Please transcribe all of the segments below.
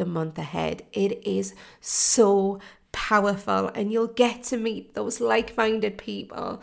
the month ahead. It is so powerful, and you'll get to meet those like minded people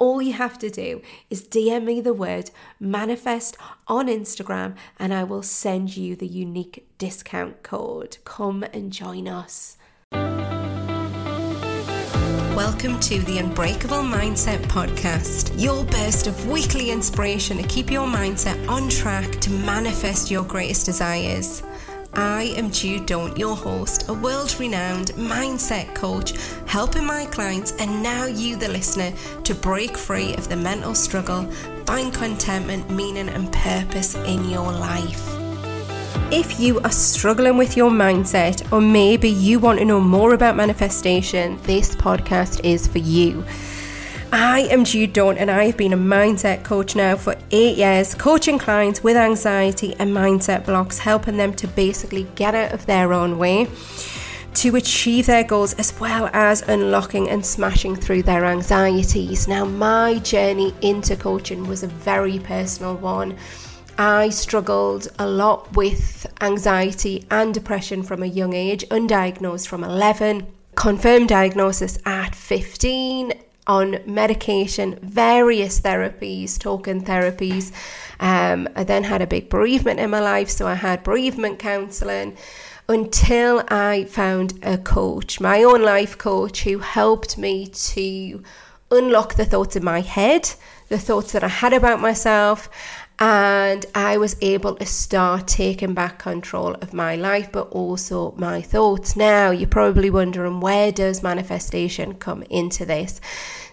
all you have to do is DM me the word manifest on Instagram and I will send you the unique discount code. Come and join us. Welcome to the Unbreakable Mindset Podcast, your burst of weekly inspiration to keep your mindset on track to manifest your greatest desires. I am Jude Daunt, your host, a world renowned mindset coach, helping my clients and now you, the listener, to break free of the mental struggle, find contentment, meaning, and purpose in your life. If you are struggling with your mindset, or maybe you want to know more about manifestation, this podcast is for you. I am Jude Daunt and I have been a mindset coach now for eight years, coaching clients with anxiety and mindset blocks, helping them to basically get out of their own way to achieve their goals as well as unlocking and smashing through their anxieties. Now, my journey into coaching was a very personal one. I struggled a lot with anxiety and depression from a young age, undiagnosed from 11, confirmed diagnosis at 15 on medication, various therapies, token therapies. Um, I then had a big bereavement in my life, so I had bereavement counseling until I found a coach, my own life coach, who helped me to unlock the thoughts in my head, the thoughts that I had about myself, and I was able to start taking back control of my life, but also my thoughts. Now, you're probably wondering where does manifestation come into this?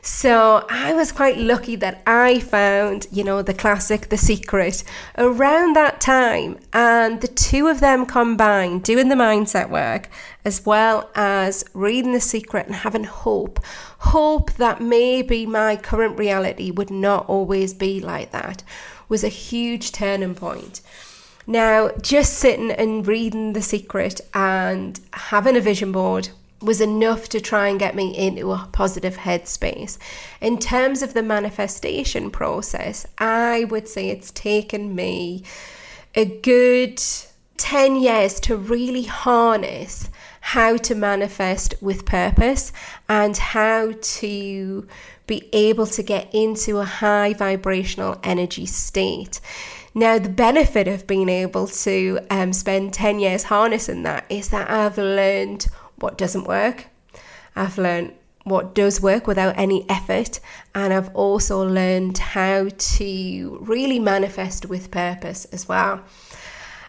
So I was quite lucky that I found, you know, the classic The Secret around that time. And the two of them combined, doing the mindset work as well as reading The Secret and having hope. Hope that maybe my current reality would not always be like that was a huge turning point. Now, just sitting and reading The Secret and having a vision board was enough to try and get me into a positive headspace. In terms of the manifestation process, I would say it's taken me a good 10 years to really harness how to manifest with purpose and how to be able to get into a high vibrational energy state. Now, the benefit of being able to um, spend 10 years harnessing that is that I've learned what doesn't work. I've learned what does work without any effort, and I've also learned how to really manifest with purpose as well.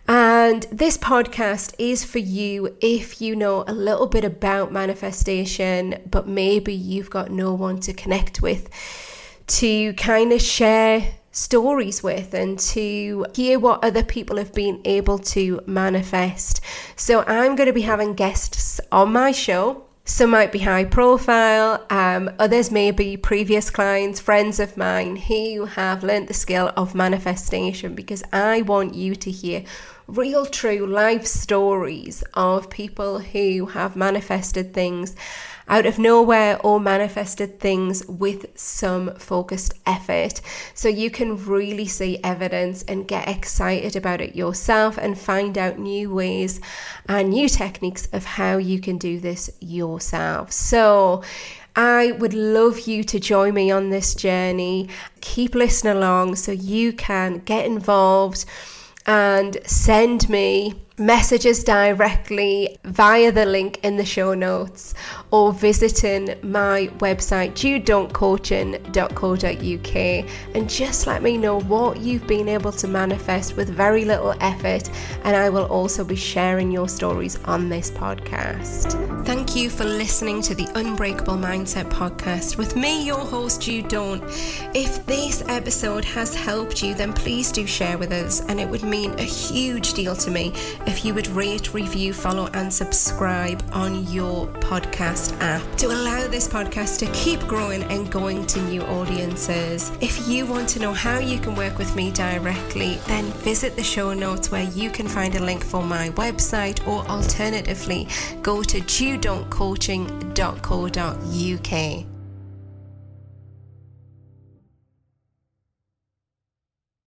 And this podcast is for you if you know a little bit about manifestation, but maybe you've got no one to connect with to kind of share stories with and to hear what other people have been able to manifest. So, I'm going to be having guests on my show some might be high profile, um, others may be previous clients, friends of mine who have learned the skill of manifestation because I want you to hear real, true life stories of people who have manifested things out of nowhere or manifested things with some focused effort. So you can really see evidence and get excited about it yourself and find out new ways and new techniques of how you can do this yourself. So, I would love you to join me on this journey. Keep listening along so you can get involved and send me messages directly via the link in the show notes or visiting my website judedauntcoaching.co.uk and just let me know what you've been able to manifest with very little effort and I will also be sharing your stories on this podcast. Thank you for listening to the Unbreakable Mindset podcast with me your host Jude Daunt. If this episode has helped you then please do share with us and it would mean a huge deal to me if you would rate, review, follow, and subscribe on your podcast app to allow this podcast to keep growing and going to new audiences. If you want to know how you can work with me directly, then visit the show notes where you can find a link for my website or alternatively go to judecoaching.co.uk.